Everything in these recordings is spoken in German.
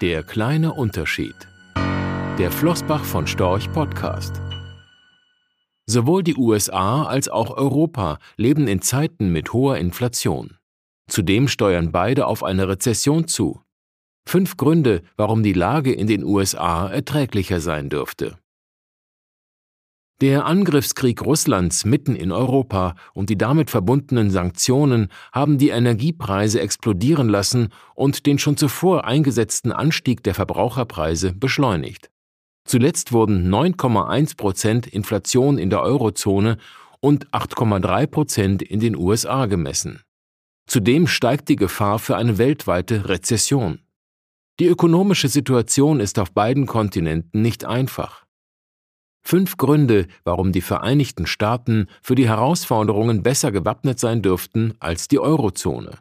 Der kleine Unterschied. Der Flossbach von Storch Podcast. Sowohl die USA als auch Europa leben in Zeiten mit hoher Inflation. Zudem steuern beide auf eine Rezession zu. Fünf Gründe, warum die Lage in den USA erträglicher sein dürfte. Der Angriffskrieg Russlands mitten in Europa und die damit verbundenen Sanktionen haben die Energiepreise explodieren lassen und den schon zuvor eingesetzten Anstieg der Verbraucherpreise beschleunigt. Zuletzt wurden 9,1 Prozent Inflation in der Eurozone und 8,3 Prozent in den USA gemessen. Zudem steigt die Gefahr für eine weltweite Rezession. Die ökonomische Situation ist auf beiden Kontinenten nicht einfach. Fünf Gründe, warum die Vereinigten Staaten für die Herausforderungen besser gewappnet sein dürften als die Eurozone.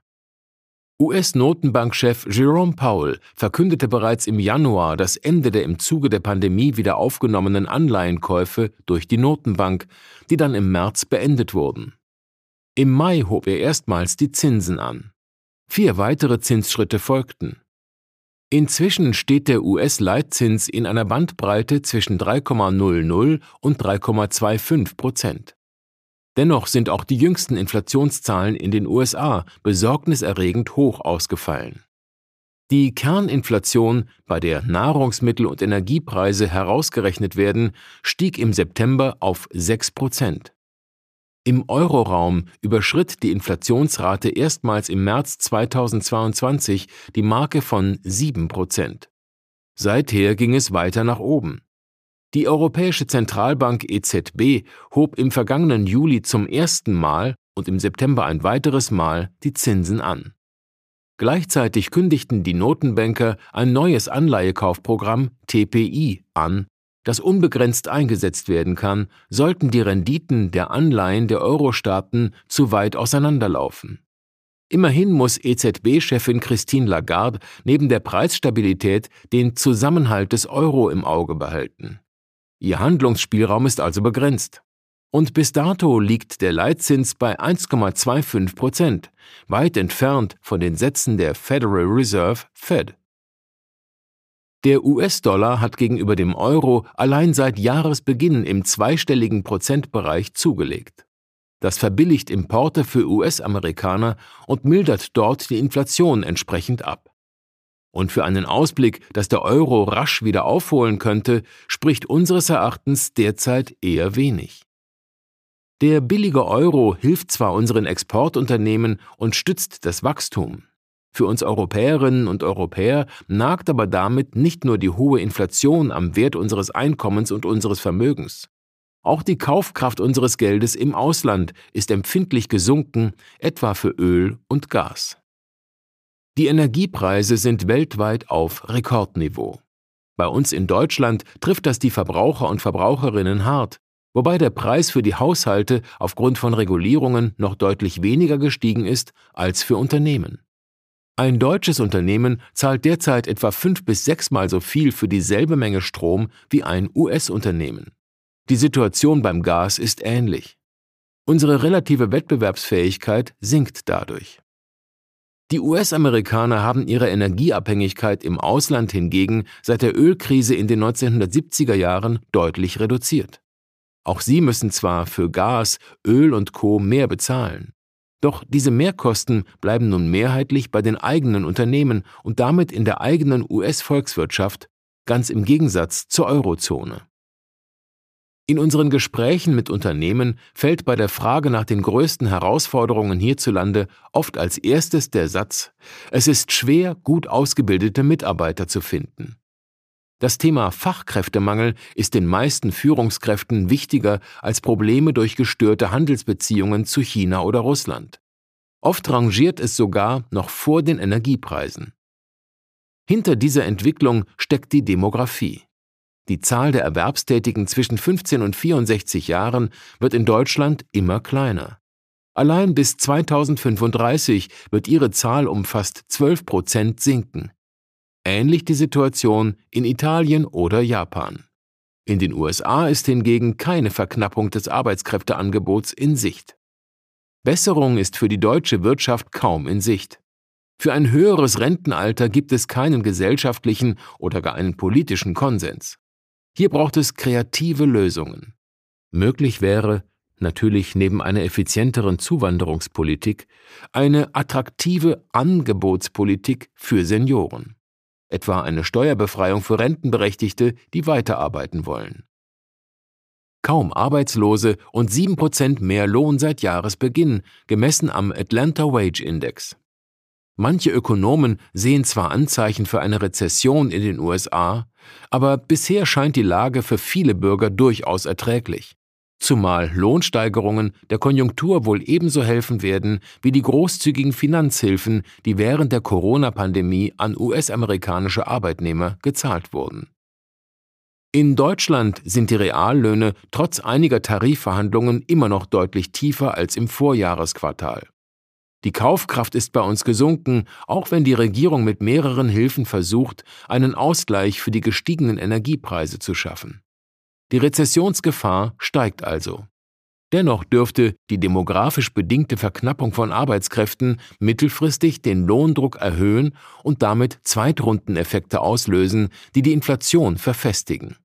US-Notenbankchef Jerome Powell verkündete bereits im Januar das Ende der im Zuge der Pandemie wieder aufgenommenen Anleihenkäufe durch die Notenbank, die dann im März beendet wurden. Im Mai hob er erstmals die Zinsen an. Vier weitere Zinsschritte folgten. Inzwischen steht der US-Leitzins in einer Bandbreite zwischen 3,00 und 3,25 Prozent. Dennoch sind auch die jüngsten Inflationszahlen in den USA besorgniserregend hoch ausgefallen. Die Kerninflation, bei der Nahrungsmittel und Energiepreise herausgerechnet werden, stieg im September auf 6 Prozent. Im Euroraum überschritt die Inflationsrate erstmals im März 2022 die Marke von 7 Prozent. Seither ging es weiter nach oben. Die Europäische Zentralbank EZB hob im vergangenen Juli zum ersten Mal und im September ein weiteres Mal die Zinsen an. Gleichzeitig kündigten die Notenbanker ein neues Anleihekaufprogramm TPI an, das unbegrenzt eingesetzt werden kann, sollten die Renditen der Anleihen der Euro-Staaten zu weit auseinanderlaufen. Immerhin muss EZB-Chefin Christine Lagarde neben der Preisstabilität den Zusammenhalt des Euro im Auge behalten. Ihr Handlungsspielraum ist also begrenzt. Und bis dato liegt der Leitzins bei 1,25 Prozent, weit entfernt von den Sätzen der Federal Reserve Fed. Der US-Dollar hat gegenüber dem Euro allein seit Jahresbeginn im zweistelligen Prozentbereich zugelegt. Das verbilligt Importe für US-Amerikaner und mildert dort die Inflation entsprechend ab. Und für einen Ausblick, dass der Euro rasch wieder aufholen könnte, spricht unseres Erachtens derzeit eher wenig. Der billige Euro hilft zwar unseren Exportunternehmen und stützt das Wachstum, für uns Europäerinnen und Europäer nagt aber damit nicht nur die hohe Inflation am Wert unseres Einkommens und unseres Vermögens. Auch die Kaufkraft unseres Geldes im Ausland ist empfindlich gesunken, etwa für Öl und Gas. Die Energiepreise sind weltweit auf Rekordniveau. Bei uns in Deutschland trifft das die Verbraucher und Verbraucherinnen hart, wobei der Preis für die Haushalte aufgrund von Regulierungen noch deutlich weniger gestiegen ist als für Unternehmen. Ein deutsches Unternehmen zahlt derzeit etwa fünf bis sechsmal so viel für dieselbe Menge Strom wie ein US-Unternehmen. Die Situation beim Gas ist ähnlich. Unsere relative Wettbewerbsfähigkeit sinkt dadurch. Die US-Amerikaner haben ihre Energieabhängigkeit im Ausland hingegen seit der Ölkrise in den 1970er Jahren deutlich reduziert. Auch sie müssen zwar für Gas, Öl und Co mehr bezahlen. Doch diese Mehrkosten bleiben nun mehrheitlich bei den eigenen Unternehmen und damit in der eigenen US-Volkswirtschaft, ganz im Gegensatz zur Eurozone. In unseren Gesprächen mit Unternehmen fällt bei der Frage nach den größten Herausforderungen hierzulande oft als erstes der Satz, es ist schwer, gut ausgebildete Mitarbeiter zu finden. Das Thema Fachkräftemangel ist den meisten Führungskräften wichtiger als Probleme durch gestörte Handelsbeziehungen zu China oder Russland. Oft rangiert es sogar noch vor den Energiepreisen. Hinter dieser Entwicklung steckt die Demografie. Die Zahl der Erwerbstätigen zwischen 15 und 64 Jahren wird in Deutschland immer kleiner. Allein bis 2035 wird ihre Zahl um fast 12 Prozent sinken. Ähnlich die Situation in Italien oder Japan. In den USA ist hingegen keine Verknappung des Arbeitskräfteangebots in Sicht. Besserung ist für die deutsche Wirtschaft kaum in Sicht. Für ein höheres Rentenalter gibt es keinen gesellschaftlichen oder gar einen politischen Konsens. Hier braucht es kreative Lösungen. Möglich wäre, natürlich neben einer effizienteren Zuwanderungspolitik, eine attraktive Angebotspolitik für Senioren. Etwa eine Steuerbefreiung für Rentenberechtigte, die weiterarbeiten wollen. Kaum Arbeitslose und 7% mehr Lohn seit Jahresbeginn, gemessen am Atlanta Wage Index. Manche Ökonomen sehen zwar Anzeichen für eine Rezession in den USA, aber bisher scheint die Lage für viele Bürger durchaus erträglich. Zumal Lohnsteigerungen der Konjunktur wohl ebenso helfen werden wie die großzügigen Finanzhilfen, die während der Corona-Pandemie an US-amerikanische Arbeitnehmer gezahlt wurden. In Deutschland sind die Reallöhne trotz einiger Tarifverhandlungen immer noch deutlich tiefer als im Vorjahresquartal. Die Kaufkraft ist bei uns gesunken, auch wenn die Regierung mit mehreren Hilfen versucht, einen Ausgleich für die gestiegenen Energiepreise zu schaffen. Die Rezessionsgefahr steigt also. Dennoch dürfte die demografisch bedingte Verknappung von Arbeitskräften mittelfristig den Lohndruck erhöhen und damit Zweitrundeneffekte auslösen, die die Inflation verfestigen.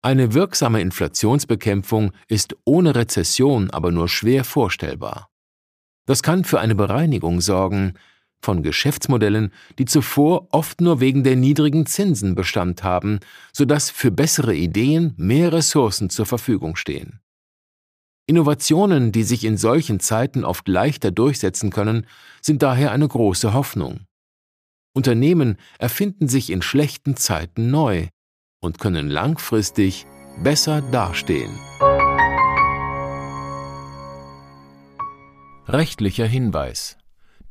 Eine wirksame Inflationsbekämpfung ist ohne Rezession aber nur schwer vorstellbar. Das kann für eine Bereinigung sorgen von Geschäftsmodellen, die zuvor oft nur wegen der niedrigen Zinsen Bestand haben, sodass für bessere Ideen mehr Ressourcen zur Verfügung stehen. Innovationen, die sich in solchen Zeiten oft leichter durchsetzen können, sind daher eine große Hoffnung. Unternehmen erfinden sich in schlechten Zeiten neu und können langfristig besser dastehen. Rechtlicher Hinweis.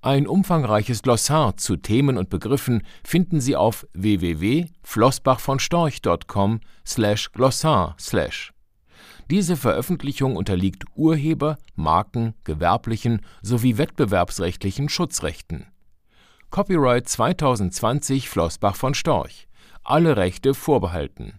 ein umfangreiches Glossar zu Themen und Begriffen finden Sie auf www.flossbachvonstorch.com/glossar/. Diese Veröffentlichung unterliegt Urheber-, Marken-, gewerblichen sowie wettbewerbsrechtlichen Schutzrechten. Copyright 2020 Flossbach von Storch. Alle Rechte vorbehalten